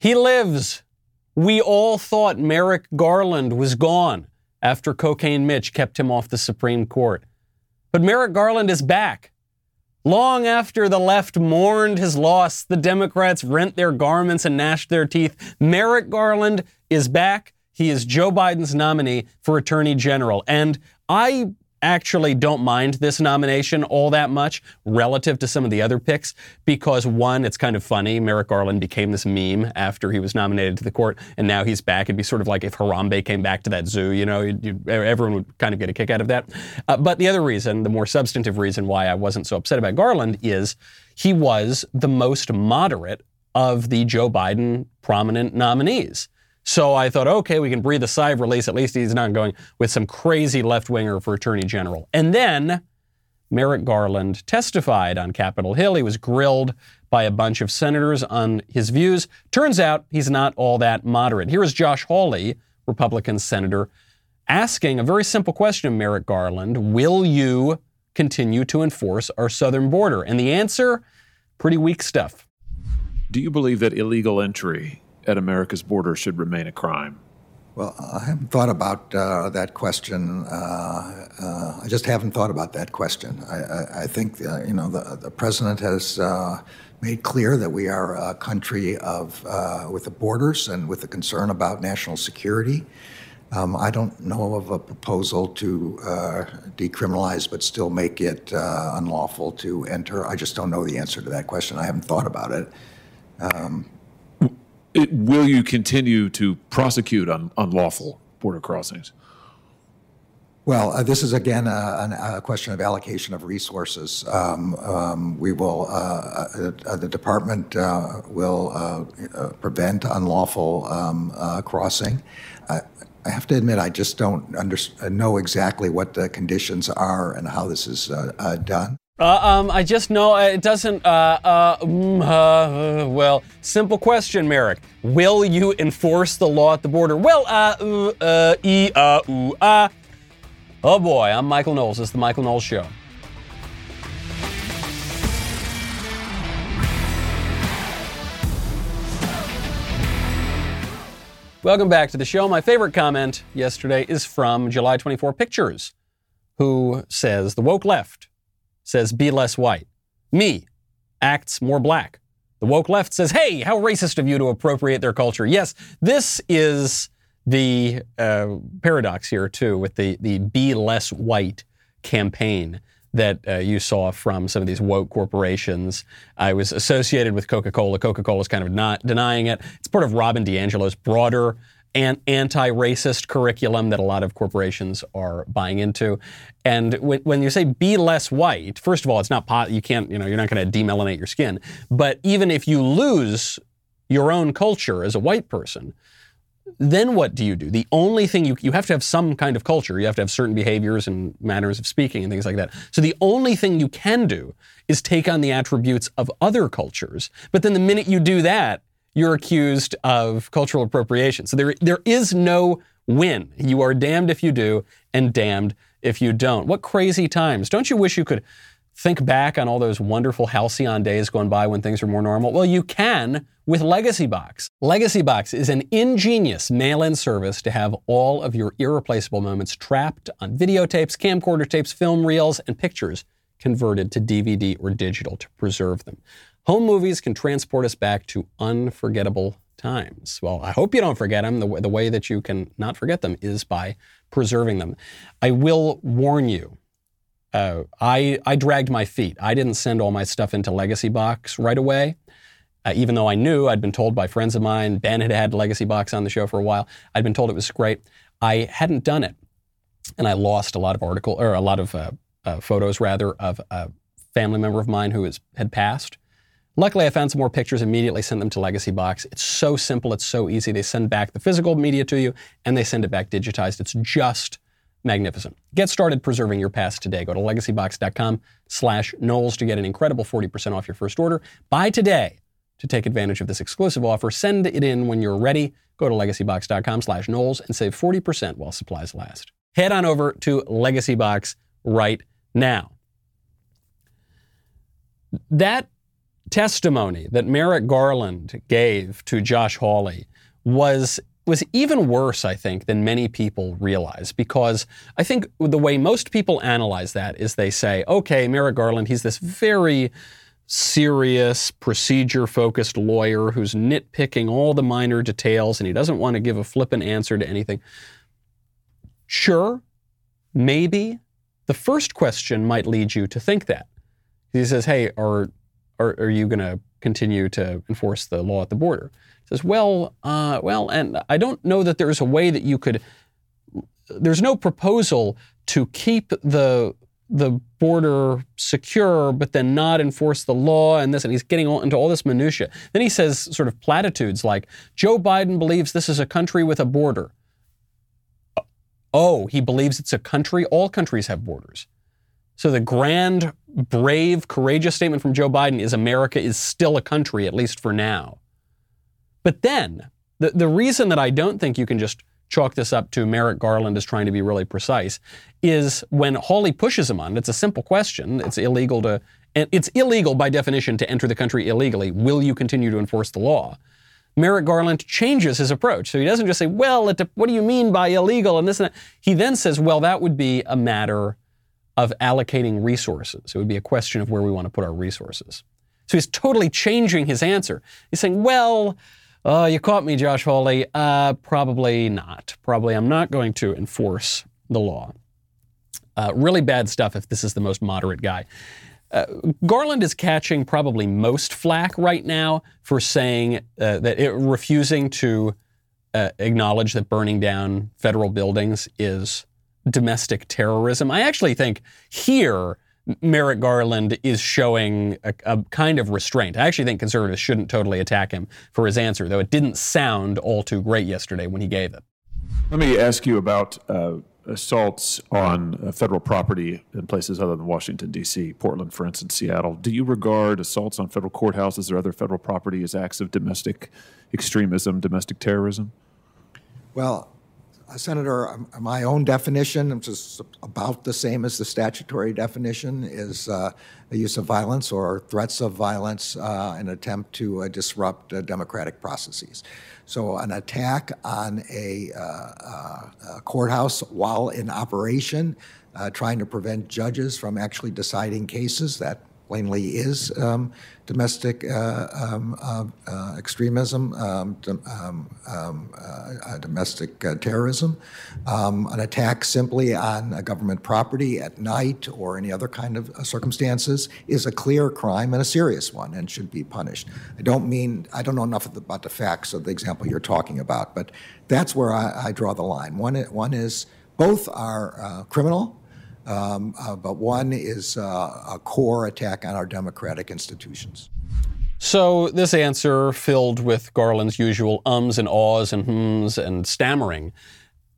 He lives. We all thought Merrick Garland was gone after Cocaine Mitch kept him off the Supreme Court. But Merrick Garland is back. Long after the left mourned his loss, the Democrats rent their garments and gnashed their teeth. Merrick Garland is back. He is Joe Biden's nominee for Attorney General. And I actually don't mind this nomination all that much relative to some of the other picks because one, it's kind of funny. Merrick Garland became this meme after he was nominated to the court, and now he's back. It'd be sort of like if Harambe came back to that zoo, you know, you'd, you'd, everyone would kind of get a kick out of that. Uh, but the other reason, the more substantive reason why I wasn't so upset about Garland is he was the most moderate of the Joe Biden prominent nominees. So I thought, okay, we can breathe a sigh of release. At least he's not going with some crazy left winger for attorney general. And then Merrick Garland testified on Capitol Hill. He was grilled by a bunch of senators on his views. Turns out he's not all that moderate. Here is Josh Hawley, Republican senator, asking a very simple question of Merrick Garland Will you continue to enforce our southern border? And the answer pretty weak stuff. Do you believe that illegal entry at America's border should remain a crime? Well, I haven't thought about uh, that question. Uh, uh, I just haven't thought about that question. I, I, I think uh, you know the, the president has uh, made clear that we are a country of uh, with the borders and with the concern about national security. Um, I don't know of a proposal to decriminalize but still make it unlawful to enter. I just don't know the answer to that question. I haven't thought about it. Um, it, will you continue to prosecute on unlawful border crossings? Well, uh, this is again a, a, question of allocation of resources. Um, um, we will, uh, uh, the department uh, will uh, uh, prevent unlawful um, crossing. I, I have to admit, I just don't under, know exactly what the conditions are and how this is done. Uh, um, I just know it doesn't. Uh, uh, mm, uh, well, simple question, Merrick. Will you enforce the law at the border? Well, uh, uh, e, uh, ooh. Oh boy, I'm Michael Knowles. Is the Michael Knowles Show. Welcome back to the show. My favorite comment yesterday is from July 24 Pictures, who says the woke left says, be less white. Me acts more black. The woke left says, hey, how racist of you to appropriate their culture. Yes, this is the uh, paradox here, too, with the, the be less white campaign that uh, you saw from some of these woke corporations. I was associated with Coca Cola. Coca Cola is kind of not denying it. It's part of Robin DiAngelo's broader an anti-racist curriculum that a lot of corporations are buying into. And when, when you say be less white, first of all, it's not pot. You can't, you know, you're not going to demelanate your skin. But even if you lose your own culture as a white person, then what do you do? The only thing you you have to have some kind of culture. You have to have certain behaviors and manners of speaking and things like that. So the only thing you can do is take on the attributes of other cultures. But then the minute you do that, you're accused of cultural appropriation. So there, there is no win. You are damned if you do and damned if you don't. What crazy times. Don't you wish you could think back on all those wonderful halcyon days going by when things were more normal? Well, you can with Legacy Box. Legacy Box is an ingenious mail-in service to have all of your irreplaceable moments trapped on videotapes, camcorder tapes, film reels, and pictures converted to DVD or digital to preserve them. Home movies can transport us back to unforgettable times. Well, I hope you don't forget them. The, the way that you can not forget them is by preserving them. I will warn you. Uh, I, I dragged my feet. I didn't send all my stuff into Legacy Box right away. Uh, even though I knew, I'd been told by friends of mine, Ben had had Legacy Box on the show for a while. I'd been told it was great. I hadn't done it, and I lost a lot of article or a lot of uh, uh photos rather of a family member of mine who had passed. Luckily, I found some more pictures, immediately sent them to Legacy Box. It's so simple, it's so easy. They send back the physical media to you and they send it back digitized. It's just magnificent. Get started preserving your past today. Go to legacybox.com slash Knowles to get an incredible 40% off your first order. Buy today to take advantage of this exclusive offer. Send it in when you're ready. Go to legacybox.com slash Knowles and save 40% while supplies last. Head on over to Legacy Box right now. That testimony that Merrick Garland gave to Josh Hawley was was even worse, I think, than many people realize. Because I think the way most people analyze that is they say, okay, Merrick Garland, he's this very serious, procedure focused lawyer who's nitpicking all the minor details and he doesn't want to give a flippant answer to anything. Sure, maybe. The first question might lead you to think that. He says, hey, are, are, are you going to continue to enforce the law at the border? He says, well, uh, well, and I don't know that there's a way that you could. There's no proposal to keep the the border secure, but then not enforce the law and this, and he's getting into all this minutia. Then he says sort of platitudes like, Joe Biden believes this is a country with a border. Oh, he believes it's a country? All countries have borders. So the grand, brave, courageous statement from Joe Biden is America is still a country, at least for now. But then, the, the reason that I don't think you can just chalk this up to Merrick Garland as trying to be really precise is when Hawley pushes him on it's a simple question. It's illegal to, and it's illegal by definition to enter the country illegally. Will you continue to enforce the law? Merrick Garland changes his approach. So he doesn't just say, well, what do you mean by illegal and this and that? He then says, well, that would be a matter of allocating resources. It would be a question of where we want to put our resources. So he's totally changing his answer. He's saying, well, Oh, you caught me, Josh Hawley. Uh, probably not. Probably I'm not going to enforce the law. Uh, really bad stuff if this is the most moderate guy. Uh, Garland is catching probably most flack right now for saying uh, that it, refusing to uh, acknowledge that burning down federal buildings is domestic terrorism. I actually think here Merrick Garland is showing a, a, kind of restraint. I actually think conservatives shouldn't totally attack him for his answer, though it didn't sound all too great yesterday when he gave it. Let me ask you about uh, assaults on uh, federal property in places other than Washington, D.C., Portland, for instance, Seattle. Do you regard assaults on federal courthouses or other federal property as acts of domestic extremism, domestic terrorism? Well, Senator, um, my own definition, which is about the same as the statutory definition, is uh, the use of violence or threats of violence uh, an attempt to uh, disrupt uh, democratic processes. So, an attack on a, uh, a courthouse while in operation, trying to prevent judges from actually deciding cases, that plainly is um, domestic uh, um, uh, uh, extremism, um, um, um uh, domestic uh, terrorism, um, an attack simply on a government property at night or any other kind of circumstances is a clear crime and a serious one and should be punished. I don't mean, I don't know enough about the facts of the example you're talking about, but that's where I, I draw the line. One, one is both are criminal um, uh, but one is uh, a core attack on our democratic institutions. So, this answer, filled with Garland's usual ums and ahs and hms and stammering,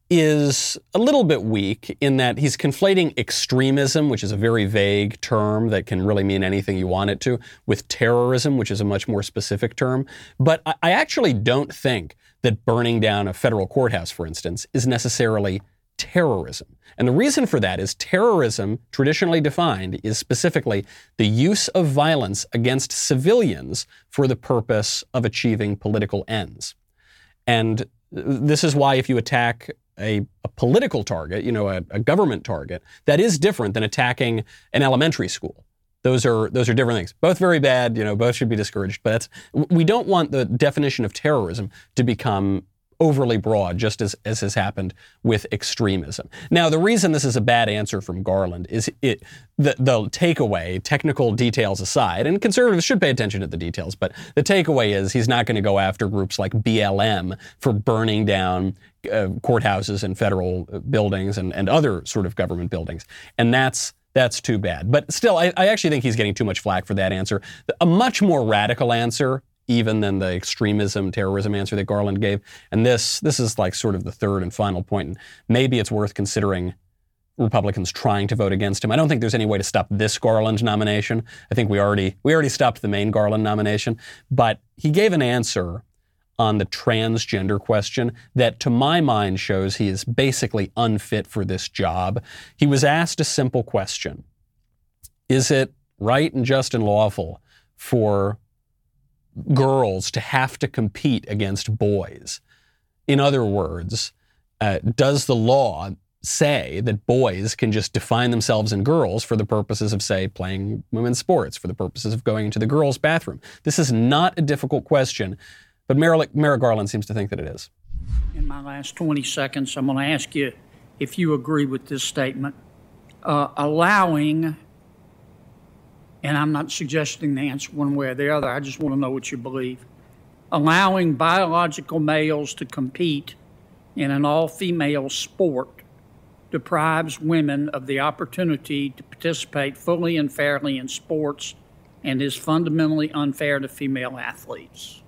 is a little bit weak in that he's conflating extremism, which is a very vague term that can really mean anything you want it to, with terrorism, which is a much more specific term. But I actually don't think that burning down a federal courthouse, for instance, is necessarily terrorism. And the reason for that is terrorism, traditionally defined, is specifically the use of violence against civilians for the purpose of achieving political ends. And this is why if you attack a, a political target, you know, a, a government target, that is different than attacking an elementary school. Those are those are different things. Both very bad, you know, both should be discouraged. But we don't want the definition of terrorism to become overly broad, just as, as has happened with extremism. Now, the reason this is a bad answer from Garland is it the, the takeaway, technical details aside, and conservatives should pay attention to the details, but the takeaway is he's not going to go after groups like BLM for burning down uh, courthouses and federal uh, buildings and, and other sort of government buildings. And that's that's too bad. But still, I, I, actually think he's getting too much flack for that answer. A much more radical answer even than the extremism, terrorism answer that Garland gave. And this, this is like sort of the third and final point. And maybe it's worth considering Republicans trying to vote against him. I don't think there's any way to stop this Garland nomination. I think we already we already stopped the main Garland nomination, but he gave an answer on the transgender question that to my mind shows he is basically unfit for this job. He was asked a simple question. Is it right and just and lawful for girls to have to compete against boys? In other words, uh, does the law say that boys can just define themselves in girls for the purposes of, say, playing women's sports, for the purposes of going into the girls' bathroom? This is not a difficult question, but Merrick, Merrick Garland seems to think that it is. In my last 20 seconds, I'm going to ask you if you agree with this statement. Uh, allowing, and I'm not suggesting the answer one way or the other, I just want to know what you believe. Allowing biological males to compete in an all female sport deprives women of the opportunity to participate fully and fairly in sports and is fundamentally unfair to female athletes.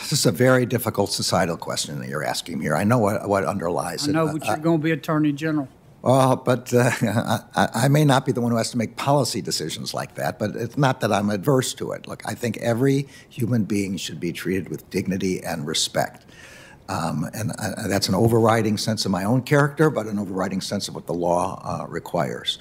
This is a very difficult societal question that you're asking here. I know what, what underlies I it. I know, but you're going to be Attorney General. Well, but uh, I, I may not be the one who has to make policy decisions like that, but it's not that I'm adverse to it. Look, I think every human being should be treated with dignity and respect. Um, and I, that's an overriding sense of my own character, but an overriding sense of what the law uh, requires.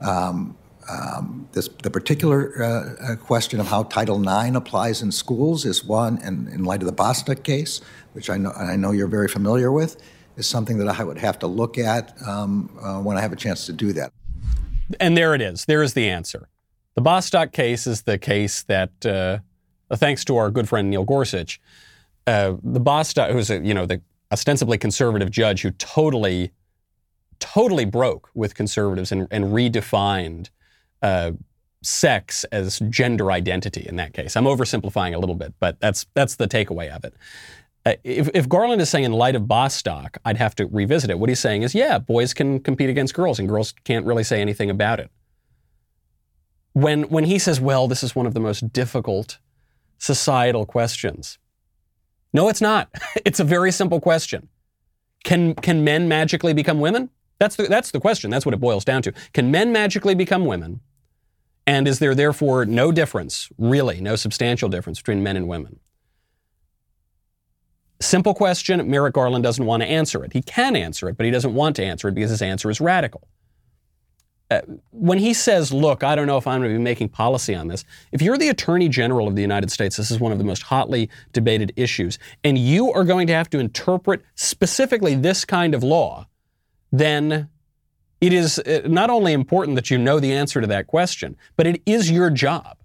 Um, um, this, the particular uh, uh question of how Title IX applies in schools is one, and in light of the Bostock case, which I know, I know you're very familiar with, is something that I would have to look at um, uh, when I have a chance to do that. And there it is. There is the answer. The Bostock case is the case that, uh, thanks to our good friend Neil Gorsuch, uh, the Bostock, who's a, you know the ostensibly conservative judge who totally, totally broke with conservatives and, and redefined uh, sex as gender identity in that case. I'm oversimplifying a little bit, but that's that's the takeaway of it. Uh, if, if, Garland is saying in light of Bostock, I'd have to revisit it. What he's saying is, yeah, boys can compete against girls, and girls can't really say anything about it. When when he says, well, this is one of the most difficult societal questions. No, it's not. It's a very simple question. Can, can men magically become women? That's the, that's the question. That's what it boils down to. Can men magically become women? And is there therefore no difference, really, no substantial difference between men and women? Simple question. Merrick Garland doesn't want to answer it. He can answer it, but he doesn't want to answer it because his answer is radical. Uh, when he says, look, I don't know if I'm going to be making policy on this, if you're the Attorney General of the United States, this is one of the most hotly debated issues, and you are going to have to interpret specifically this kind of law, then it is uh, not only important that you know the answer to that question, but it is your job.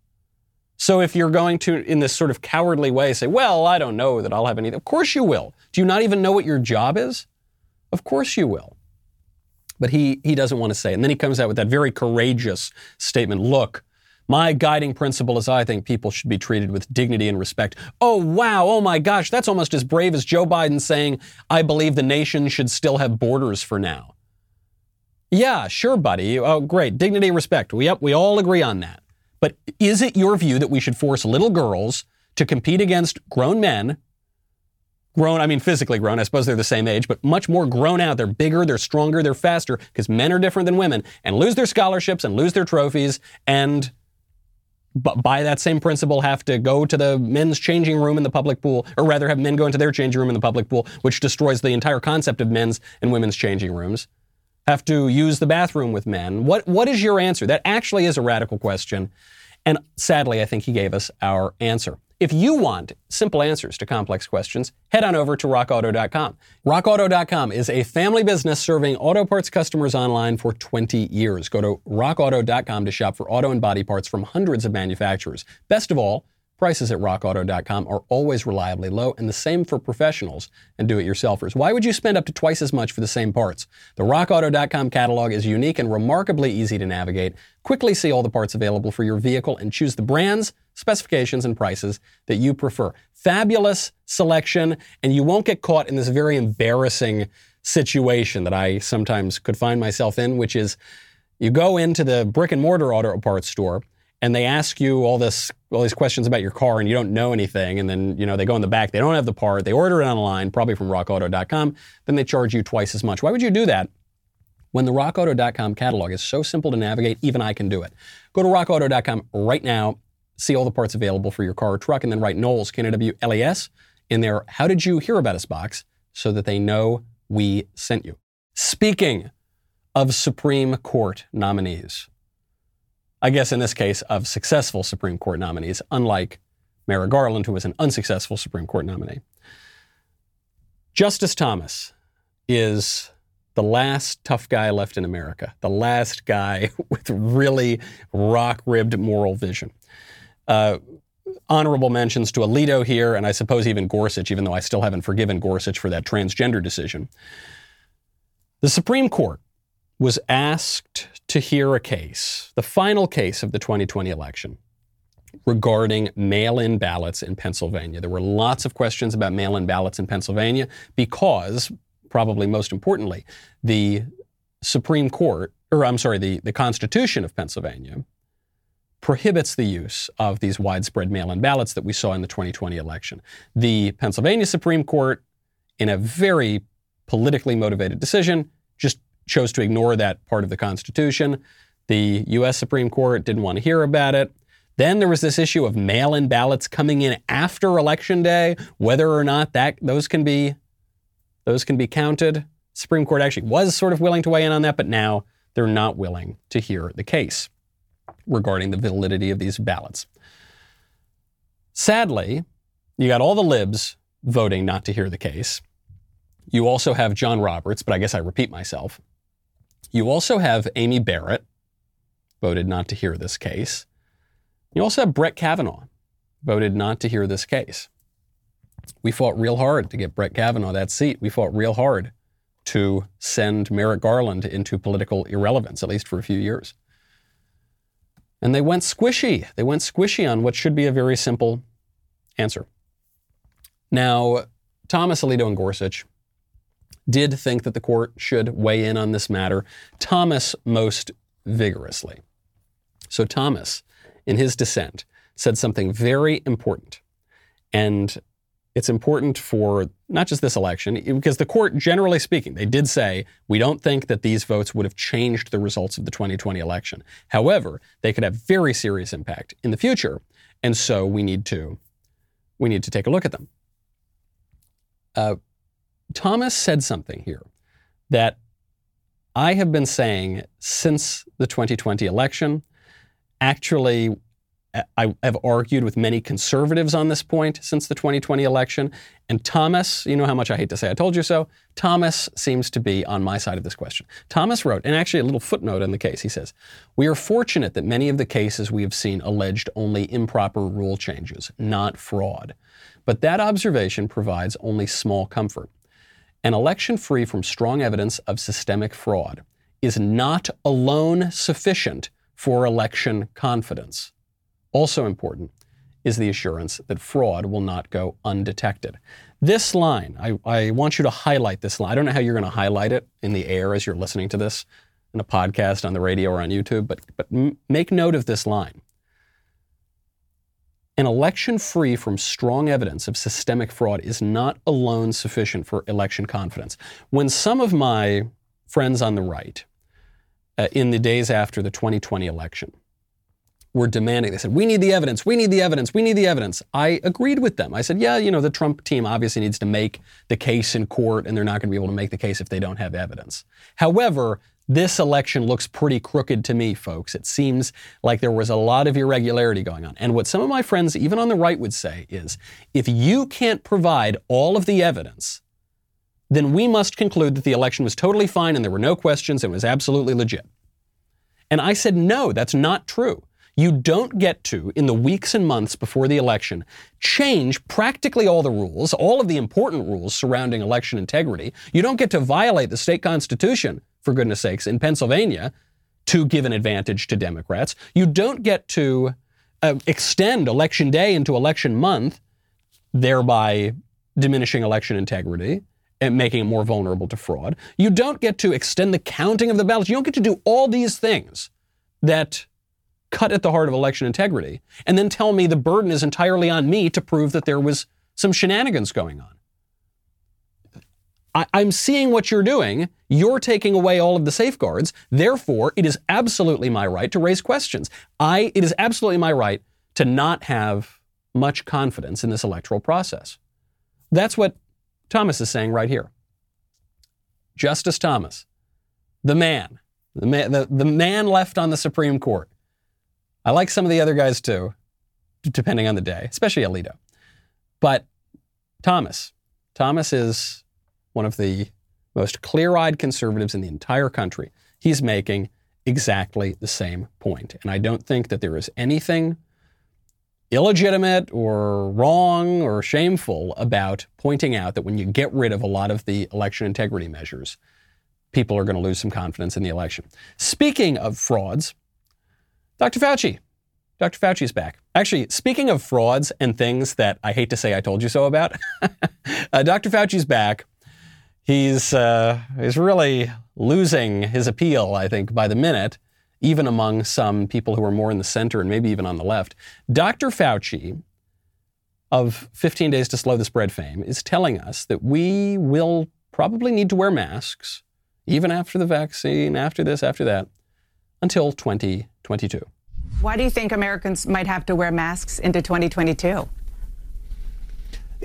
So if you're going to, in this sort of cowardly way, say, well, I don't know that I'll have anything, of course you will. Do you not even know what your job is? Of course you will. But he, he doesn't want to say. And then he comes out with that very courageous statement Look, my guiding principle is I think people should be treated with dignity and respect. Oh, wow. Oh, my gosh. That's almost as brave as Joe Biden saying, I believe the nation should still have borders for now. Yeah, sure, buddy. Oh, great. Dignity respect. We, yep, we all agree on that. But is it your view that we should force little girls to compete against grown men grown, I mean physically grown, I suppose they're the same age, but much more grown out. They're bigger, they're stronger, they're faster, because men are different than women, and lose their scholarships and lose their trophies, and by that same principle have to go to the men's changing room in the public pool, or rather have men go into their changing room in the public pool, which destroys the entire concept of men's and women's changing rooms. Have to use the bathroom with men. What, what is your answer? That actually is a radical question. And sadly, I think he gave us our answer. If you want simple answers to complex questions, head on over to rockauto.com. Rockauto.com is a family business serving auto parts customers online for 20 years. Go to rockauto.com to shop for auto and body parts from hundreds of manufacturers. Best of all, Prices at rockauto.com are always reliably low, and the same for professionals and do it yourselfers. Why would you spend up to twice as much for the same parts? The rockauto.com catalog is unique and remarkably easy to navigate. Quickly see all the parts available for your vehicle and choose the brands, specifications, and prices that you prefer. Fabulous selection, and you won't get caught in this very embarrassing situation that I sometimes could find myself in, which is you go into the brick and mortar auto parts store and they ask you all this all these questions about your car and you don't know anything and then you know they go in the back they don't have the part they order it online probably from rockauto.com then they charge you twice as much. Why would you do that when the rockauto.com catalog is so simple to navigate even i can do it? Go to rockauto.com right now see all the parts available for your car or truck and then write knowles k-n-o-w-l-e-s in there how did you hear about us? box so that they know we sent you. Speaking of supreme court nominees I guess in this case, of successful Supreme Court nominees, unlike Merrick Garland, who was an unsuccessful Supreme Court nominee. Justice Thomas is the last tough guy left in America, the last guy with really rock ribbed moral vision. Uh, honorable mentions to Alito here, and I suppose even Gorsuch, even though I still haven't forgiven Gorsuch for that transgender decision. The Supreme Court was asked to hear a case, the final case of the 2020 election, regarding mail in ballots in Pennsylvania. There were lots of questions about mail in ballots in Pennsylvania because, probably most importantly, the Supreme Court, or I'm sorry, the, the Constitution of Pennsylvania prohibits the use of these widespread mail in ballots that we saw in the 2020 election. The Pennsylvania Supreme Court, in a very politically motivated decision, just chose to ignore that part of the Constitution. The U.S. Supreme Court didn't want to hear about it. Then there was this issue of mail-in ballots coming in after election day, whether or not that those can be those can be counted. Supreme Court actually was sort of willing to weigh in on that, but now they're not willing to hear the case regarding the validity of these ballots. Sadly, you got all the libs voting not to hear the case. You also have John Roberts, but I guess I repeat myself. You also have Amy Barrett, voted not to hear this case. You also have Brett Kavanaugh, voted not to hear this case. We fought real hard to get Brett Kavanaugh that seat. We fought real hard to send Merrick Garland into political irrelevance, at least for a few years. And they went squishy. They went squishy on what should be a very simple answer. Now, Thomas Alito and Gorsuch did think that the court should weigh in on this matter. Thomas most vigorously. So, Thomas, in his dissent, said something very important. And it's important for not just this election, because the court, generally speaking, they did say, we don't think that these votes would have changed the results of the 2020 election. However, they could have very serious impact in the future. And so we need to, we need to take a look at them. Uh, Thomas said something here that I have been saying since the 2020 election. Actually, I have argued with many conservatives on this point since the 2020 election. And Thomas, you know how much I hate to say I told you so, Thomas seems to be on my side of this question. Thomas wrote, and actually a little footnote in the case, he says, We are fortunate that many of the cases we have seen alleged only improper rule changes, not fraud. But that observation provides only small comfort. An election free from strong evidence of systemic fraud is not alone sufficient for election confidence. Also important is the assurance that fraud will not go undetected. This line, I, I, want you to highlight this line. I don't know how you're going to highlight it in the air as you're listening to this in a podcast, on the radio, or on YouTube, but, but m- make note of this line. An election free from strong evidence of systemic fraud is not alone sufficient for election confidence. When some of my friends on the right, uh, in the days after the 2020 election, were demanding, they said, We need the evidence, we need the evidence, we need the evidence. I agreed with them. I said, Yeah, you know, the Trump team obviously needs to make the case in court, and they're not going to be able to make the case if they don't have evidence. However, this election looks pretty crooked to me, folks. It seems like there was a lot of irregularity going on. And what some of my friends, even on the right, would say is if you can't provide all of the evidence, then we must conclude that the election was totally fine and there were no questions and was absolutely legit. And I said, no, that's not true. You don't get to, in the weeks and months before the election, change practically all the rules, all of the important rules surrounding election integrity. You don't get to violate the state constitution for goodness sakes, in Pennsylvania to give an advantage to Democrats. You don't get to uh, extend election day into election month, thereby diminishing election integrity and making it more vulnerable to fraud. You don't get to extend the counting of the ballots. You don't get to do all these things that cut at the heart of election integrity and then tell me the burden is entirely on me to prove that there was some shenanigans going on. I, am seeing what you're doing. You're taking away all of the safeguards. Therefore, it is absolutely my right to raise questions. I, it is absolutely my right to not have much confidence in this electoral process. That's what Thomas is saying right here. Justice Thomas, the man, the man, the, the man left on the Supreme Court, I like some of the other guys too, depending on the day, especially Alito. But Thomas, Thomas is one of the most clear eyed conservatives in the entire country. He's making exactly the same point. And I don't think that there is anything illegitimate or wrong or shameful about pointing out that when you get rid of a lot of the election integrity measures, people are going to lose some confidence in the election. Speaking of frauds, Dr. Fauci. Dr. Fauci's back. Actually, speaking of frauds and things that I hate to say I told you so about, uh, Dr. Fauci's back. He's, uh, he's really losing his appeal, I think, by the minute even among some people who are more in the center and maybe even on the left. Dr. Fauci of 15 Days to Slow the Spread fame is telling us that we will probably need to wear masks, even after the vaccine, after this, after that, until 2022. Why do you think Americans might have to wear masks into 2022?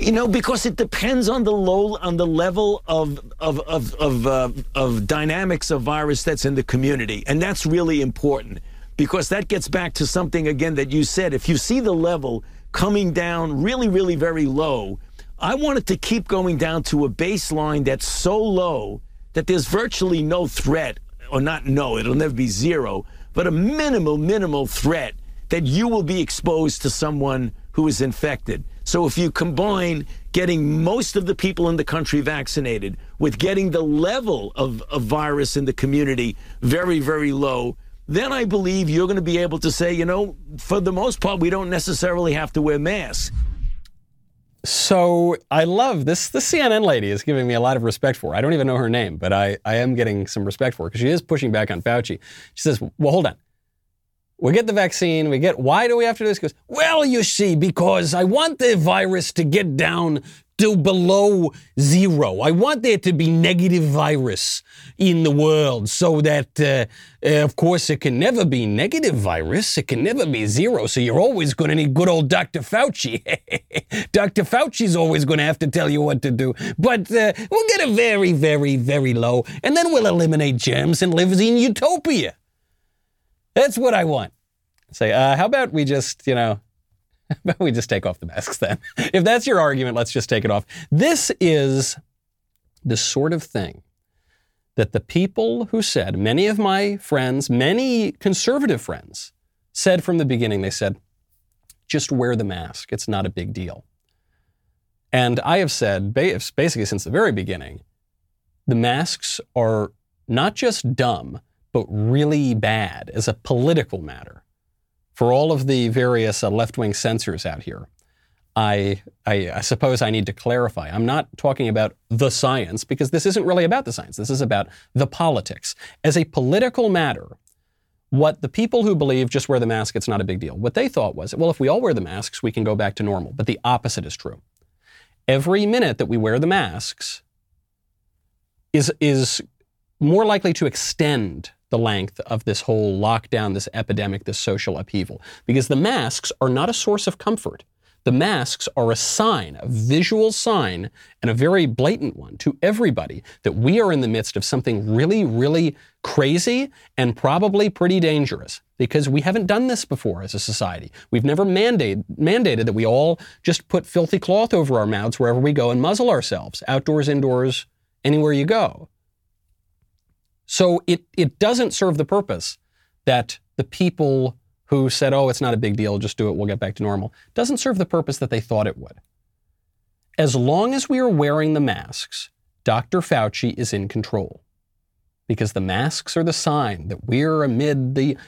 You know, because it depends on the low on the level of of of of, uh, of dynamics of virus that's in the community, and that's really important because that gets back to something again that you said. If you see the level coming down really, really very low, I want it to keep going down to a baseline that's so low that there's virtually no threat, or not no, it'll never be zero, but a minimal, minimal threat that you will be exposed to someone who is infected. So if you combine getting most of the people in the country vaccinated with getting the level of, of virus in the community very, very low, then I believe you're going to be able to say, you know, for the most part, we don't necessarily have to wear masks. So I love this. The CNN lady is giving me a lot of respect for. I don't even know her name, but I, I am getting some respect for because she is pushing back on Fauci. She says, well, hold on we get the vaccine, we get, why do we have to do this? Because, well, you see, because I want the virus to get down to below zero. I want there to be negative virus in the world so that, uh, uh, of course, it can never be negative virus. It can never be zero. So you're always going to need good old Dr. Fauci. Dr. Fauci's always going to have to tell you what to do. But uh, we'll get it very, very, very low, and then we'll eliminate germs and live in utopia. That's what I want. Say, uh, how about we just, you know, how about we just take off the masks then? if that's your argument, let's just take it off. This is the sort of thing that the people who said, many of my friends, many conservative friends, said from the beginning, they said, just wear the mask. It's not a big deal. And I have said, basically since the very beginning, the masks are not just dumb, but really bad as a political matter. For all of the various uh, left wing censors out here, I, I, I, suppose I need to clarify. I'm not talking about the science because this isn't really about the science. This is about the politics. As a political matter, what the people who believe just wear the mask, it's not a big deal. What they thought was, well, if we all wear the masks, we can go back to normal. But the opposite is true. Every minute that we wear the masks is, is more likely to extend the length of this whole lockdown, this epidemic, this social upheaval. Because the masks are not a source of comfort. The masks are a sign, a visual sign, and a very blatant one to everybody that we are in the midst of something really, really crazy and probably pretty dangerous because we haven't done this before as a society. We've never mandated, mandated that we all just put filthy cloth over our mouths wherever we go and muzzle ourselves, outdoors, indoors, anywhere you go. So it, it doesn't serve the purpose that the people who said, oh, it's not a big deal, just do it, we'll get back to normal, doesn't serve the purpose that they thought it would. As long as we are wearing the masks, Dr. Fauci is in control. Because the masks are the sign that we're amid the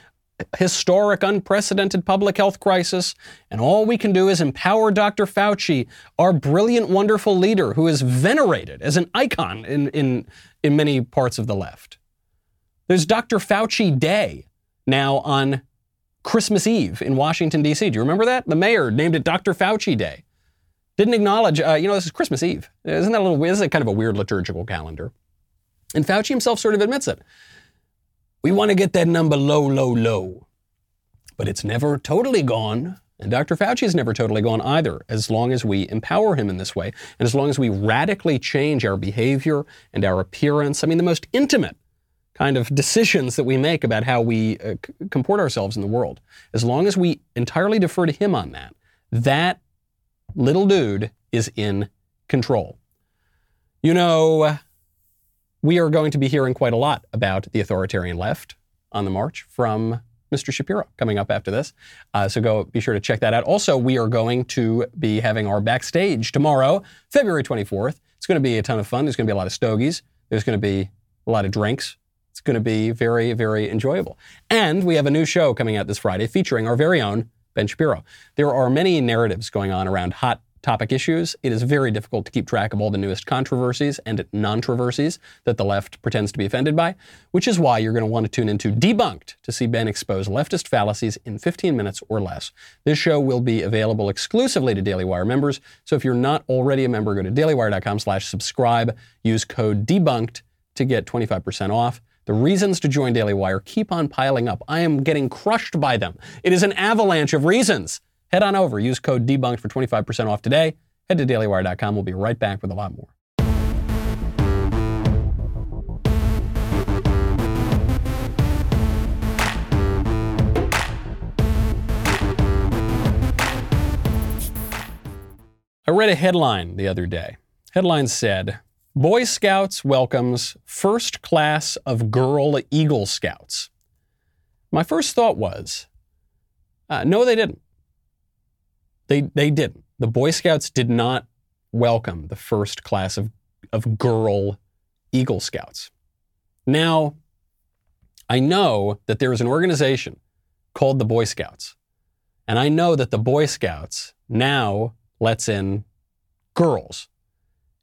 historic, unprecedented public health crisis, and all we can do is empower Dr. Fauci, our brilliant, wonderful leader who is venerated as an icon in, in, in many parts of the left. There's Dr. Fauci Day now on Christmas Eve in Washington, D.C. Do you remember that? The mayor named it Dr. Fauci Day. Didn't acknowledge, uh, you know, this is Christmas Eve. Isn't that a little weird? This is kind of a weird liturgical calendar. And Fauci himself sort of admits it. We want to get that number low, low, low. But it's never totally gone. And Dr. Fauci is never totally gone either, as long as we empower him in this way, and as long as we radically change our behavior and our appearance. I mean, the most intimate kind of decisions that we make about how we uh, comport ourselves in the world, as long as we entirely defer to him on that, that little dude is in control. You know, we are going to be hearing quite a lot about the authoritarian left on the march from Mr. Shapiro coming up after this. Uh, so go be sure to check that out. Also, we are going to be having our backstage tomorrow, February 24th. It's going to be a ton of fun. There's going to be a lot of stogies. There's going to be a lot of drinks. It's going to be very, very enjoyable. And we have a new show coming out this Friday featuring our very own Ben Shapiro. There are many narratives going on around hot topic issues. It is very difficult to keep track of all the newest controversies and non-traversies that the left pretends to be offended by, which is why you're going to want to tune into Debunked to see Ben expose leftist fallacies in 15 minutes or less. This show will be available exclusively to Daily Wire members, so if you're not already a member, go to dailywire.com slash subscribe, use code DEBUNKED to get 25% off. The reasons to join Daily Wire keep on piling up. I am getting crushed by them. It is an avalanche of reasons. Head on over, use code DEBUNKED for 25% off today. Head to dailywire.com. We'll be right back with a lot more. I read a headline the other day. Headline said, Boy Scouts welcomes first class of girl Eagle Scouts. My first thought was, uh, no, they didn't. They, they didn't. The Boy Scouts did not welcome the first class of, of girl Eagle Scouts. Now, I know that there is an organization called the Boy Scouts. And I know that the Boy Scouts now lets in girls.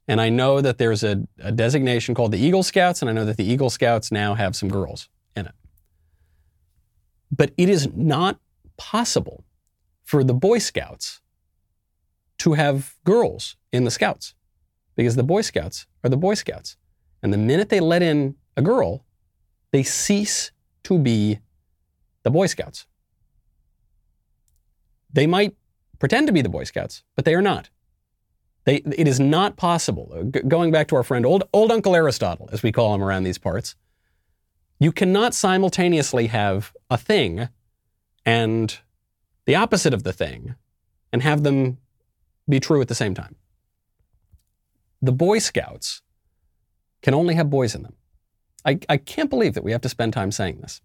And I know that there's a, a, designation called the Eagle Scouts, and I know that the Eagle Scouts now have some girls in it. But it is not possible for the Boy Scouts to have girls in the Scouts because the Boy Scouts are the Boy Scouts. And the minute they let in a girl, they cease to be the Boy Scouts. They might pretend to be the Boy Scouts, but they are not. They, it is not possible. G- going back to our friend old, old Uncle Aristotle, as we call him around these parts, you cannot simultaneously have a thing and the opposite of the thing and have them be true at the same time. The Boy Scouts can only have boys in them. I, I can't believe that we have to spend time saying this.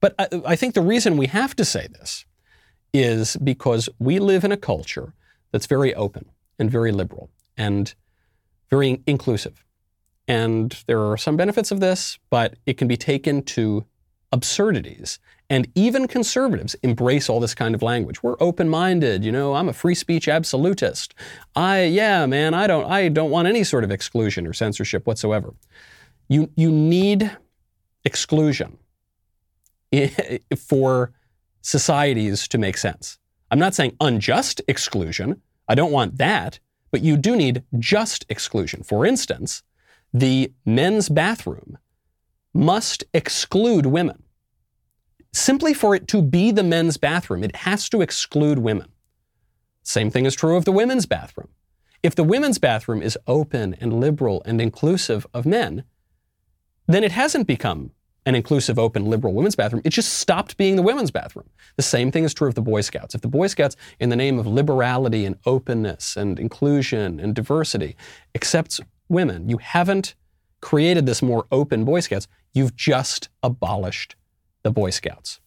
But I, I think the reason we have to say this is because we live in a culture that's very open and very liberal and very inclusive. And there are some benefits of this, but it can be taken to absurdities. And even conservatives embrace all this kind of language. We're open-minded, you know, I'm a free speech absolutist. I yeah, man, I don't I don't want any sort of exclusion or censorship whatsoever. You you need exclusion for societies to make sense. I'm not saying unjust exclusion. I don't want that, but you do need just exclusion. For instance, the men's bathroom must exclude women. Simply for it to be the men's bathroom, it has to exclude women. Same thing is true of the women's bathroom. If the women's bathroom is open and liberal and inclusive of men, then it hasn't become an inclusive, open, liberal women's bathroom. It just stopped being the women's bathroom. The same thing is true of the Boy Scouts. If the Boy Scouts, in the name of liberality and openness and inclusion and diversity, accepts women, you haven't created this more open Boy Scouts. You've just abolished the Boy Scouts.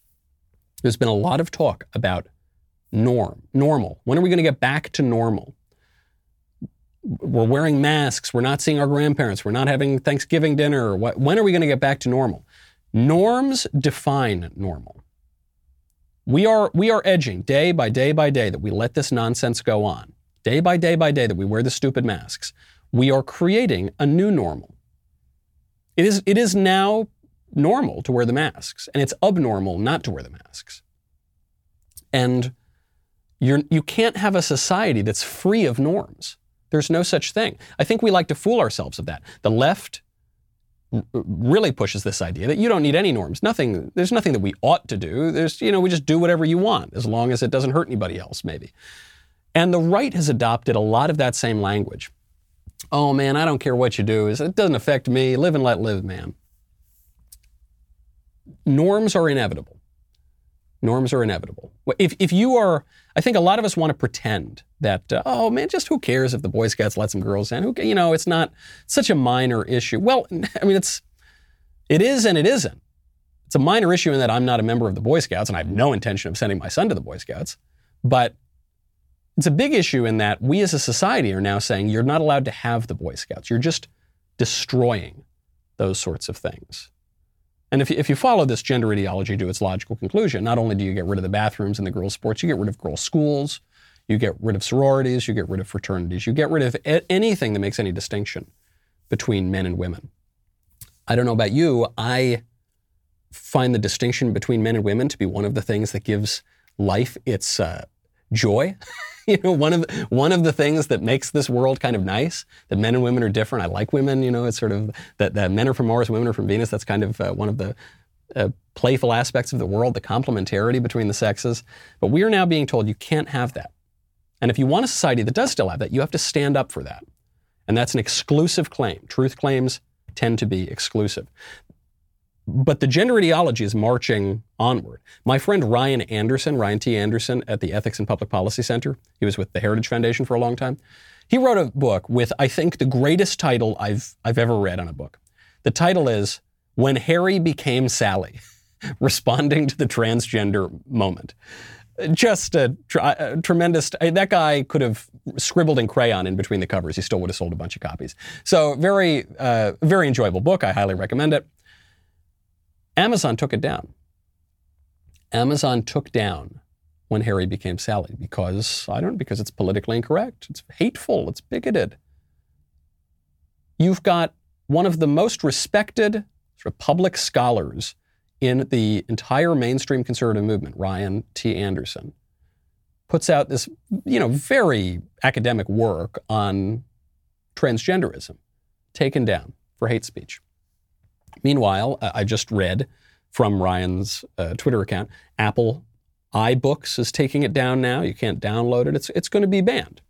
There's been a lot of talk about norm, normal. When are we going to get back to normal? We're wearing masks. We're not seeing our grandparents. We're not having Thanksgiving dinner. When are we going to get back to normal? Norms define normal. We are, we are edging day by day by day that we let this nonsense go on. Day by day by day that we wear the stupid masks. We are creating a new normal. It is, it is now normal to wear the masks, and it's abnormal not to wear the masks. And you're, you can't have a society that's free of norms. There's no such thing. I think we like to fool ourselves of that. The left really pushes this idea that you don't need any norms. Nothing, there's nothing that we ought to do. There's, you know, we just do whatever you want as long as it doesn't hurt anybody else, maybe. And the right has adopted a lot of that same language. Oh man, I don't care what you do. It doesn't affect me. Live and let live, man. norms are inevitable. Norms are inevitable. If, if you are, I think a lot of us want to pretend that, uh, oh man, just who cares if the Boy Scouts let some girls in? Who, you know, it's not such a minor issue. Well, I mean, it's, it is and it isn't. It's a minor issue in that I'm not a member of the Boy Scouts and I have no intention of sending my son to the Boy Scouts. But it's a big issue in that we as a society are now saying you're not allowed to have the Boy Scouts. You're just destroying those sorts of things. And if you, if you follow this gender ideology to its logical conclusion, not only do you get rid of the bathrooms and the girls' sports, you get rid of girls' schools, you get rid of sororities, you get rid of fraternities, you get rid of a- anything that makes any distinction between men and women. I don't know about you, I find the distinction between men and women to be one of the things that gives life its uh, joy. you know, one of one of the things that makes this world kind of nice. That men and women are different. I like women. You know, it's sort of that, that men are from Mars, women are from Venus. That's kind of uh, one of the uh, playful aspects of the world, the complementarity between the sexes. But we are now being told you can't have that. And if you want a society that does still have that, you have to stand up for that. And that's an exclusive claim. Truth claims tend to be exclusive. But the gender ideology is marching onward. My friend Ryan Anderson, Ryan T. Anderson at the Ethics and Public Policy Center, he was with the Heritage Foundation for a long time. He wrote a book with, I think, the greatest title I've, I've ever read on a book. The title is When Harry Became Sally Responding to the Transgender Moment. Just a, a tremendous, that guy could have scribbled in crayon in between the covers. He still would have sold a bunch of copies. So, very, uh, very enjoyable book. I highly recommend it. Amazon took it down. Amazon took down when Harry became Sally because, I don't because it's politically incorrect. It's hateful. It's bigoted. You've got one of the most respected sort of public scholars in the entire mainstream conservative movement, Ryan T. Anderson, puts out this, you know, very academic work on transgenderism, taken down for hate speech. Meanwhile, uh, I just read from Ryan's uh, Twitter account, Apple iBooks is taking it down now. You can't download it. It's, it's going to be banned.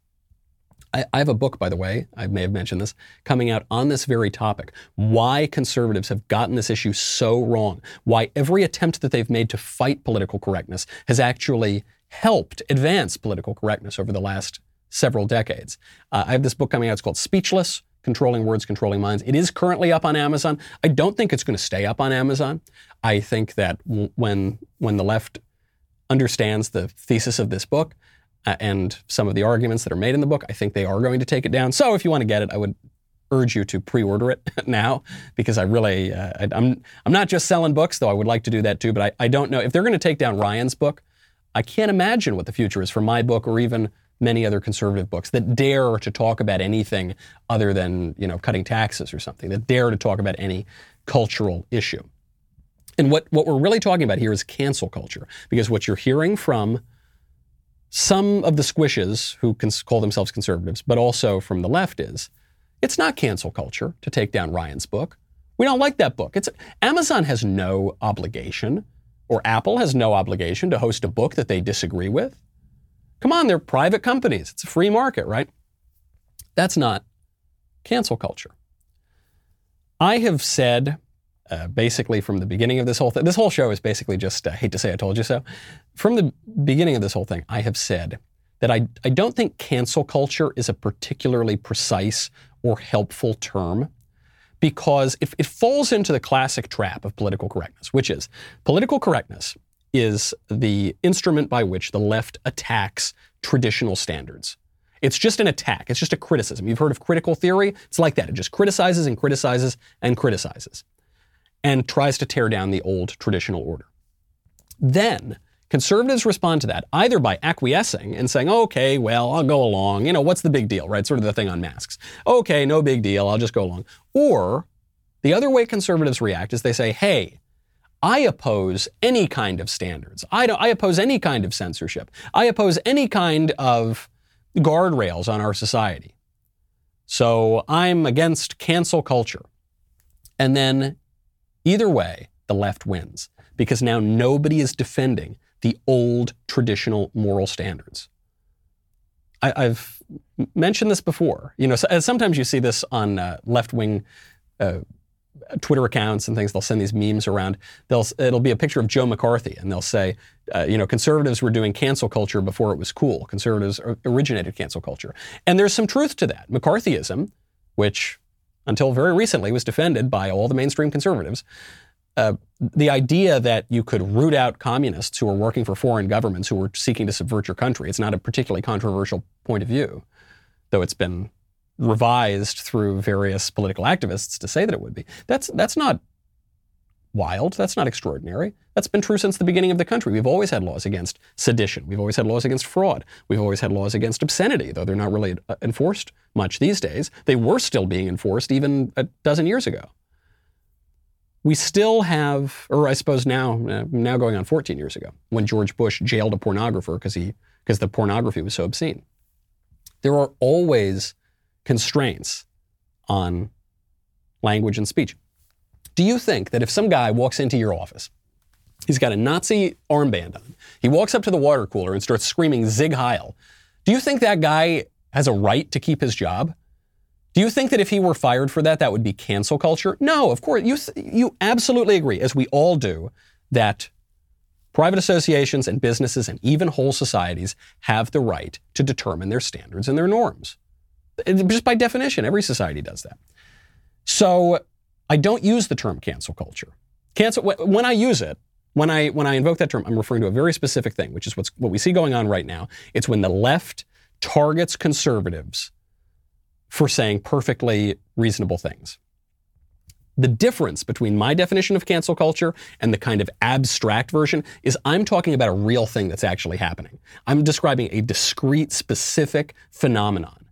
I, I have a book, by the way, I may have mentioned this, coming out on this very topic. Why conservatives have gotten this issue so wrong. Why every attempt that they've made to fight political correctness has actually helped advance political correctness over the last several decades. Uh, I have this book coming out. It's called Speechless Controlling Words, Controlling Minds. It is currently up on Amazon. I don't think it's going to stay up on Amazon. I think that w- when, when the left understands the thesis of this book uh, and some of the arguments that are made in the book, I think they are going to take it down. So if you want to get it, I would urge you to pre-order it now because I really uh, I, I'm I'm not just selling books though I would like to do that too but I, I don't know if they're going to take down Ryan's book I can't imagine what the future is for my book or even many other conservative books that dare to talk about anything other than you know cutting taxes or something that dare to talk about any cultural issue and what what we're really talking about here is cancel culture because what you're hearing from some of the squishes who can call themselves conservatives but also from the left is it's not cancel culture to take down Ryan's book. We don't like that book. It's Amazon has no obligation, or Apple has no obligation to host a book that they disagree with. Come on, they're private companies. It's a free market, right? That's not cancel culture. I have said, uh, basically from the beginning of this whole thing, this whole show is basically just, I hate to say I told you so. From the beginning of this whole thing, I have said that I, I don't think cancel culture is a particularly precise or helpful term because it, it falls into the classic trap of political correctness, which is political correctness is the instrument by which the left attacks traditional standards. It's just an attack, it's just a criticism. You've heard of critical theory? It's like that. It just criticizes and criticizes and criticizes and tries to tear down the old traditional order. Then Conservatives respond to that either by acquiescing and saying, okay, well, I'll go along. You know, what's the big deal, right? Sort of the thing on masks. Okay, no big deal. I'll just go along. Or the other way conservatives react is they say, hey, I oppose any kind of standards. I, I oppose any kind of censorship. I oppose any kind of guardrails on our society. So I'm against cancel culture. And then either way, the left wins because now nobody is defending the old traditional moral standards. I, have mentioned this before. You know, as sometimes you see this on uh, left-wing uh, Twitter accounts and things. They'll send these memes around. They'll it'll be a picture of Joe McCarthy, and they'll say, uh, you know, conservatives were doing cancel culture before it was cool. Conservatives originated cancel culture, and there's some truth to that. McCarthyism, which until very recently was defended by all the mainstream conservatives. Uh, the idea that you could root out communists who are working for foreign governments who were seeking to subvert your country, it's not a particularly controversial point of view, though it's been revised through various political activists to say that it would be. That's, that's not wild. That's not extraordinary. That's been true since the beginning of the country. We've always had laws against sedition. We've always had laws against fraud. We've always had laws against obscenity, though they're not really uh, enforced much these days. They were still being enforced even a dozen years ago. We still have, or I suppose now, uh, now going on 14 years ago, when George Bush jailed a pornographer because he because the pornography was so obscene. There are always constraints on language and speech. Do you think that if some guy walks into your office, he's got a Nazi armband on, he walks up to the water cooler and starts screaming Sieg Heil, do you think that guy has a right to keep his job? Do you think that if he were fired for that, that would be cancel culture? No, of course. You, you absolutely agree, as we all do, that private associations and businesses and even whole societies have the right to determine their standards and their norms. Just by definition, every society does that. So I don't use the term cancel culture. Cancel when I use it, when I when I invoke that term, I'm referring to a very specific thing, which is what's what we see going on right now. It's when the left targets conservatives for saying perfectly reasonable things. The difference between my definition of cancel culture and the kind of abstract version is I'm talking about a real thing that's actually happening. I'm describing a discrete, specific phenomenon.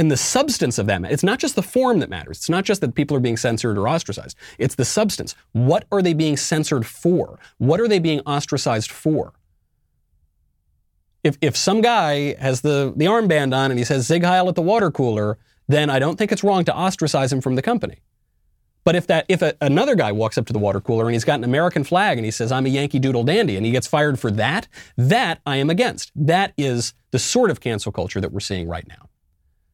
And the substance of that, it's not just the form that matters. It's not just that people are being censored or ostracized. It's the substance. What are they being censored for? What are they being ostracized for? If, if some guy has the, the armband on and he says Sieg Heil at the water cooler, then I don't think it's wrong to ostracize him from the company. But if that if a, another guy walks up to the water cooler and he's got an American flag and he says I'm a Yankee Doodle Dandy and he gets fired for that, that I am against. That is the sort of cancel culture that we're seeing right now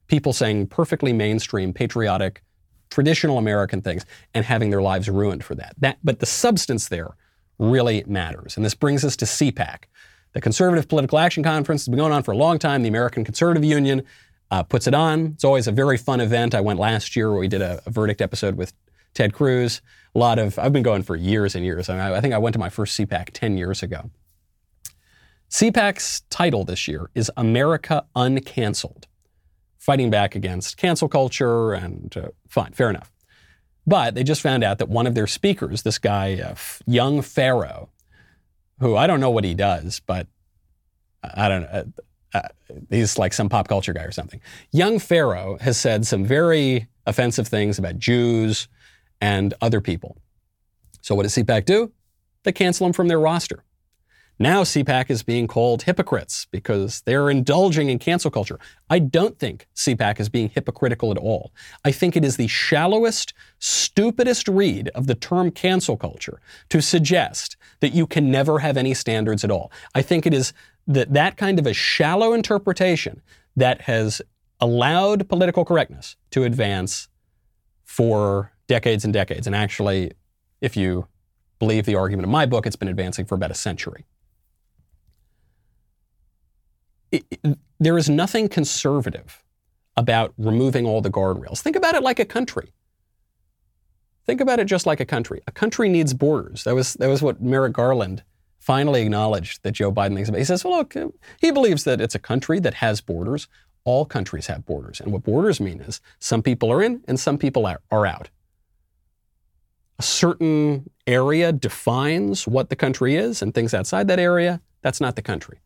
people saying perfectly mainstream, patriotic, traditional American things and having their lives ruined for that. that but the substance there really matters. And this brings us to CPAC. The Conservative Political Action Conference has been going on for a long time. The American Conservative Union uh, puts it on. It's always a very fun event. I went last year where we did a, a verdict episode with Ted Cruz. A lot of, I've been going for years and years. I, mean, I think I went to my first CPAC 10 years ago. CPAC's title this year is America Uncanceled fighting back against cancel culture, and uh, fine, fair enough. But they just found out that one of their speakers, this guy, uh, Young Pharaoh, who I don't know what he does, but I don't know. Uh, uh, he's like some pop culture guy or something. Young Pharaoh has said some very offensive things about Jews and other people. So what does CPAC do? They cancel him from their roster. Now CPAC is being called hypocrites because they're indulging in cancel culture. I don't think CPAC is being hypocritical at all. I think it is the shallowest, stupidest read of the term cancel culture to suggest that you can never have any standards at all. I think it is that that kind of a shallow interpretation that has allowed political correctness to advance for decades and decades. And actually, if you believe the argument of my book, it's been advancing for about a century there is nothing conservative about removing all the guardrails. Think about it like a country. Think about it just like a country. A country needs borders. That was, that was what Merrick Garland finally acknowledged that Joe Biden thinks about. He says, well, look, he believes that it's a country that has borders. All countries have borders. And what borders mean is some people are in and some people are out. A certain area defines what the country is, and things outside that area, that's not the country.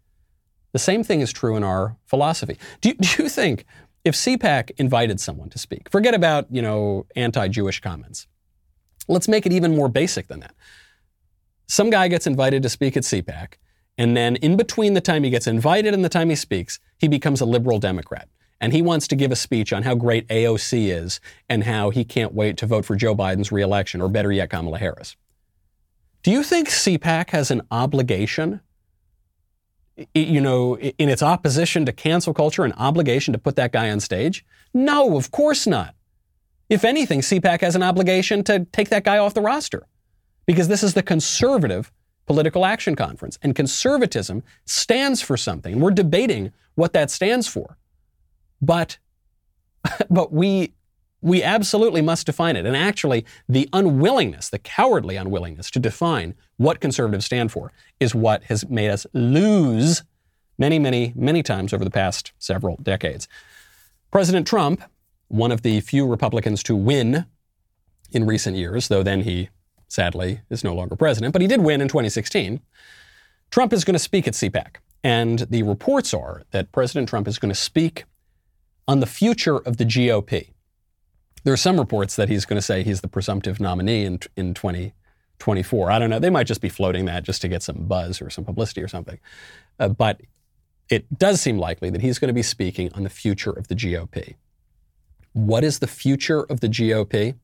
The same thing is true in our philosophy. Do you, do you think if CPAC invited someone to speak, forget about, you know, anti-Jewish comments. Let's make it even more basic than that. Some guy gets invited to speak at CPAC, and then in between the time he gets invited and the time he speaks, he becomes a liberal Democrat. And he wants to give a speech on how great AOC is and how he can't wait to vote for Joe Biden's reelection, or better yet, Kamala Harris. Do you think CPAC has an obligation you know, in its opposition to cancel culture, an obligation to put that guy on stage? No, of course not. If anything, CPAC has an obligation to take that guy off the roster because this is the conservative political action conference. And conservatism stands for something. We're debating what that stands for. But, but we, we absolutely must define it. And actually, the unwillingness, the cowardly unwillingness to define what conservatives stand for is what has made us lose many, many, many times over the past several decades. President Trump, one of the few Republicans to win in recent years, though then he sadly is no longer president, but he did win in 2016. Trump is going to speak at CPAC. And the reports are that President Trump is going to speak on the future of the GOP. There are some reports that he's going to say he's the presumptive nominee in, in 2024. I don't know. They might just be floating that just to get some buzz or some publicity or something. Uh, but it does seem likely that he's going to be speaking on the future of the GOP. What is the future of the GOP?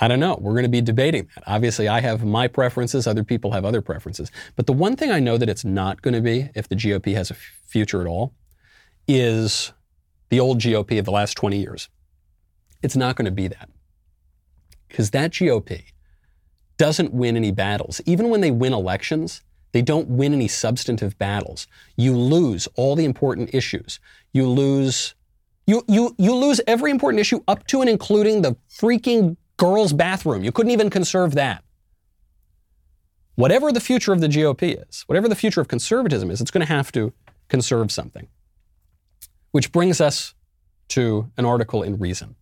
I don't know. We're going to be debating that. Obviously, I have my preferences, other people have other preferences. But the one thing I know that it's not going to be, if the GOP has a future at all, is the old GOP of the last 20 years. It's not going to be that. Because that GOP doesn't win any battles. Even when they win elections, they don't win any substantive battles. You lose all the important issues. You lose you you you lose every important issue up to and including the freaking girls' bathroom. You couldn't even conserve that. Whatever the future of the GOP is, whatever the future of conservatism is, it's going to have to conserve something. Which brings us to an article in Reason.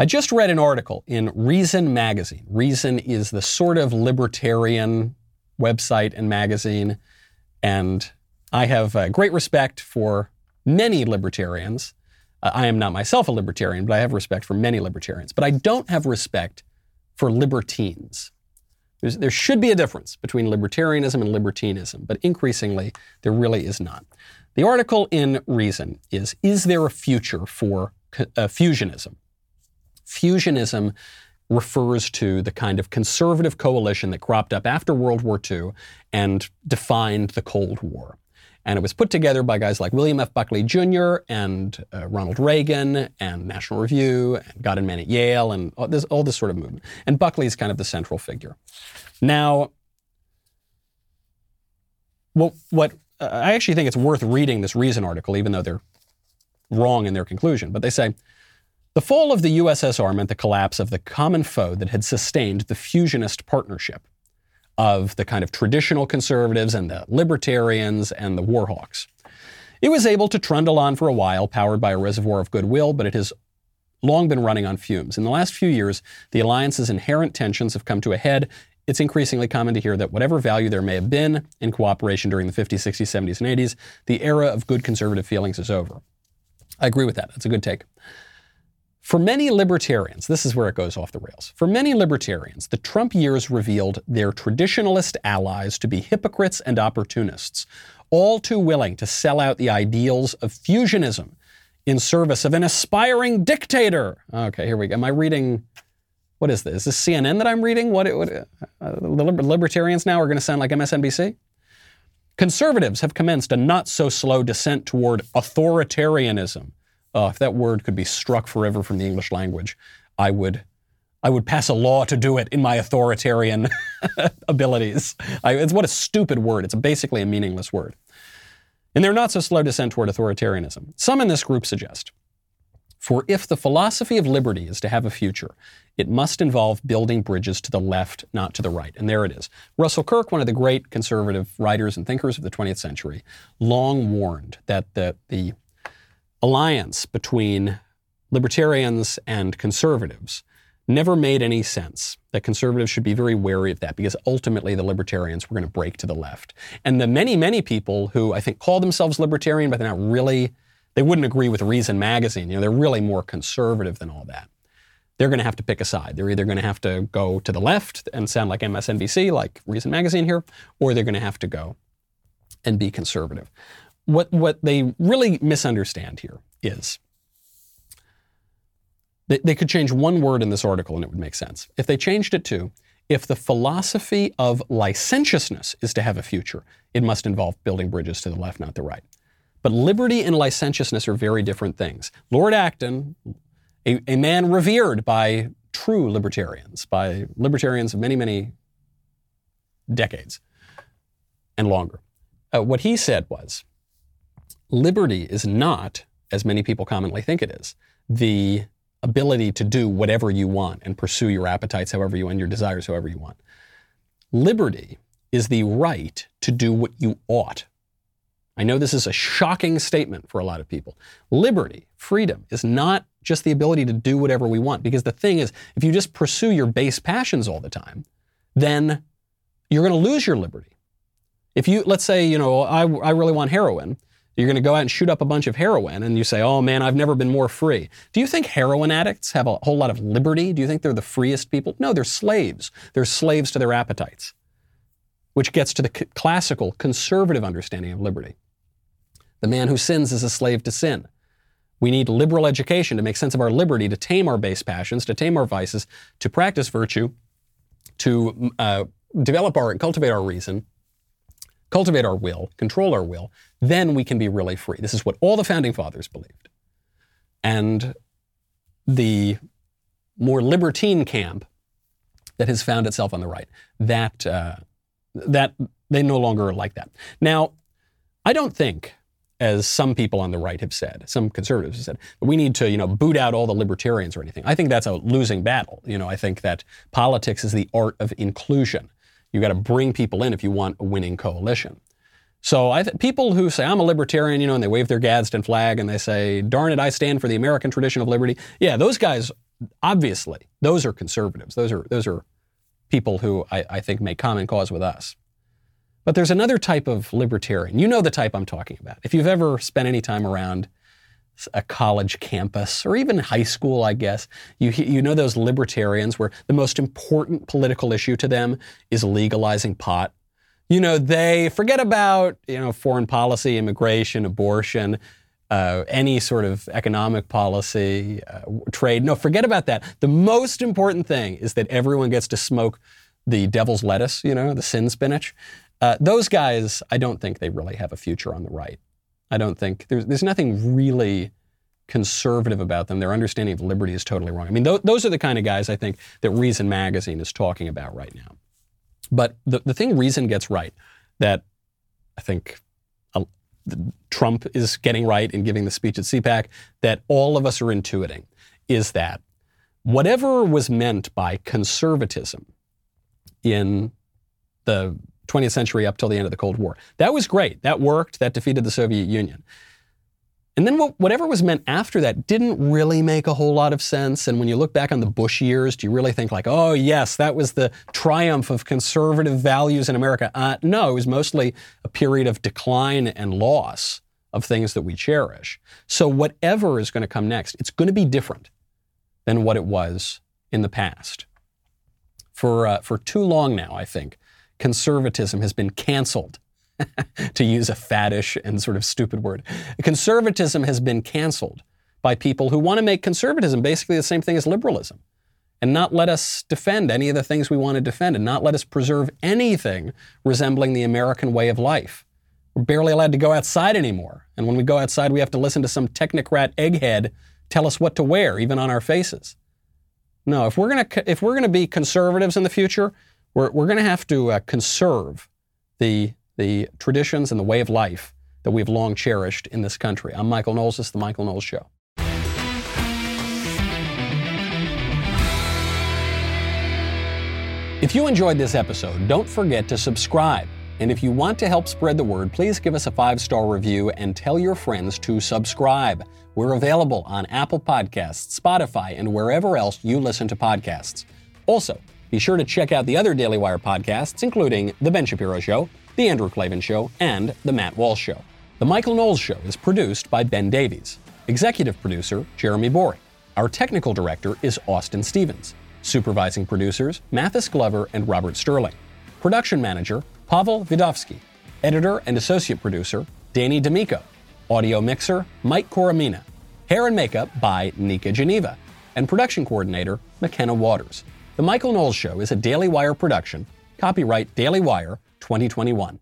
I just read an article in Reason magazine. Reason is the sort of libertarian website and magazine, and I have uh, great respect for many libertarians. Uh, I am not myself a libertarian, but I have respect for many libertarians. But I don't have respect for libertines. There's, there should be a difference between libertarianism and libertinism, but increasingly there really is not. The article in Reason is Is there a future for uh, fusionism? Fusionism refers to the kind of conservative coalition that cropped up after World War II and defined the Cold War. And it was put together by guys like William F. Buckley Jr. and uh, Ronald Reagan and National Review and God and Man at Yale and all this, all this sort of movement. And Buckley is kind of the central figure. Now, well, what uh, I actually think it's worth reading this Reason article, even though they're wrong in their conclusion. But they say the fall of the USSR meant the collapse of the common foe that had sustained the fusionist partnership of the kind of traditional conservatives and the libertarians and the warhawks. It was able to trundle on for a while, powered by a reservoir of goodwill, but it has long been running on fumes. In the last few years, the alliance's inherent tensions have come to a head. It's increasingly common to hear that whatever value there may have been in cooperation during the 50s, 60s, 70s, and 80s, the era of good conservative feelings is over. I agree with that. That's a good take. For many libertarians, this is where it goes off the rails. For many libertarians, the Trump years revealed their traditionalist allies to be hypocrites and opportunists, all too willing to sell out the ideals of fusionism in service of an aspiring dictator. Okay, here we go. Am I reading? What is this? Is this CNN that I'm reading? What? what uh, the libertarians now are going to sound like MSNBC? Conservatives have commenced a not so slow descent toward authoritarianism uh, if that word could be struck forever from the English language, I would, I would pass a law to do it in my authoritarian abilities. I, it's what a stupid word. It's basically a meaningless word. And they're not so slow descent toward authoritarianism. Some in this group suggest for if the philosophy of liberty is to have a future, it must involve building bridges to the left, not to the right. And there it is. Russell Kirk, one of the great conservative writers and thinkers of the 20th century, long warned that the, the alliance between libertarians and conservatives never made any sense. That conservatives should be very wary of that because ultimately the libertarians were going to break to the left. And the many, many people who I think call themselves libertarian, but they're not really, they wouldn't agree with Reason magazine. You know, they're really more conservative than all that. They're going to have to pick a side. They're either going to have to go to the left and sound like MSNBC, like Reason magazine here, or they're going to have to go and be conservative what, what they really misunderstand here is they, they could change one word in this article and it would make sense. If they changed it to, if the philosophy of licentiousness is to have a future, it must involve building bridges to the left, not the right. But liberty and licentiousness are very different things. Lord Acton, a, a man revered by true libertarians, by libertarians of many, many decades and longer, uh, what he said was liberty is not, as many people commonly think it is, the ability to do whatever you want and pursue your appetites however you want, your desires however you want. Liberty is the right to do what you ought. I know this is a shocking statement for a lot of people. Liberty, freedom, is not just the ability to do whatever we want. Because the thing is, if you just pursue your base passions all the time, then you're going to lose your liberty. If you, let's say, you know, I, I really want heroin, you're going to go out and shoot up a bunch of heroin and you say, oh man, I've never been more free. Do you think heroin addicts have a whole lot of liberty? Do you think they're the freest people? No, they're slaves. They're slaves to their appetites, which gets to the c- classical conservative understanding of liberty. The man who sins is a slave to sin. We need liberal education to make sense of our liberty, to tame our base passions, to tame our vices, to practice virtue, to uh, develop our, and cultivate our reason, cultivate our will, control our will. Then we can be really free. This is what all the founding fathers believed. And the more libertine camp that has found itself on the right, that, uh, that they no longer like that. Now, I don't think as some people on the right have said, some conservatives have said, we need to, you know, boot out all the libertarians or anything. I think that's a losing battle. You know, I think that politics is the art of inclusion. You got to bring people in if you want a winning coalition. So I th- people who say I'm a libertarian, you know, and they wave their Gadsden flag and they say, "Darn it, I stand for the American tradition of liberty." Yeah, those guys, obviously, those are conservatives. Those are those are people who I, I think make common cause with us. But there's another type of libertarian. You know the type I'm talking about. If you've ever spent any time around a college campus or even high school, I guess, you, you know those libertarians where the most important political issue to them is legalizing pot. You know, they forget about, you know, foreign policy, immigration, abortion, uh, any sort of economic policy, uh, trade. No, forget about that. The most important thing is that everyone gets to smoke the devil's lettuce, you know, the sin spinach. Uh, those guys, I don't think they really have a future on the right. I don't think there's, there's nothing really conservative about them. Their understanding of liberty is totally wrong. I mean, th- those are the kind of guys I think that Reason Magazine is talking about right now. But the, the thing Reason gets right that I think uh, Trump is getting right in giving the speech at CPAC, that all of us are intuiting, is that whatever was meant by conservatism in the 20th century up till the end of the Cold War. That was great. That worked. That defeated the Soviet Union. And then whatever was meant after that didn't really make a whole lot of sense. And when you look back on the Bush years, do you really think like, oh yes, that was the triumph of conservative values in America? Uh, no, it was mostly a period of decline and loss of things that we cherish. So whatever is going to come next, it's going to be different than what it was in the past. For uh, for too long now, I think conservatism has been canceled. to use a faddish and sort of stupid word. Conservatism has been canceled by people who want to make conservatism basically the same thing as liberalism and not let us defend any of the things we want to defend and not let us preserve anything resembling the American way of life. We're barely allowed to go outside anymore. And when we go outside, we have to listen to some technocrat egghead tell us what to wear, even on our faces. No, if we're going to, if we're going to be conservatives in the future, we're, we're going to have to uh, conserve the, the traditions and the way of life that we've long cherished in this country. I'm Michael Knowles. This is The Michael Knowles Show. If you enjoyed this episode, don't forget to subscribe. And if you want to help spread the word, please give us a five star review and tell your friends to subscribe. We're available on Apple Podcasts, Spotify, and wherever else you listen to podcasts. Also, be sure to check out the other Daily Wire podcasts, including The Ben Shapiro Show, The Andrew Klavan Show, and The Matt Walsh Show. The Michael Knowles Show is produced by Ben Davies. Executive producer, Jeremy Boring. Our technical director is Austin Stevens. Supervising producers, Mathis Glover and Robert Sterling. Production manager, Pavel Vidovsky. Editor and associate producer, Danny D'Amico. Audio mixer, Mike Coromina. Hair and makeup by Nika Geneva. And production coordinator, McKenna Waters. The Michael Knowles Show is a Daily Wire production. Copyright Daily Wire 2021.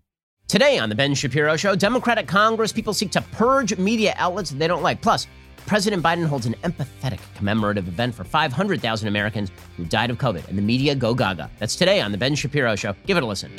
Today on The Ben Shapiro Show, Democratic Congress people seek to purge media outlets they don't like. Plus, President Biden holds an empathetic commemorative event for 500,000 Americans who died of COVID, and the media go gaga. That's today on The Ben Shapiro Show. Give it a listen.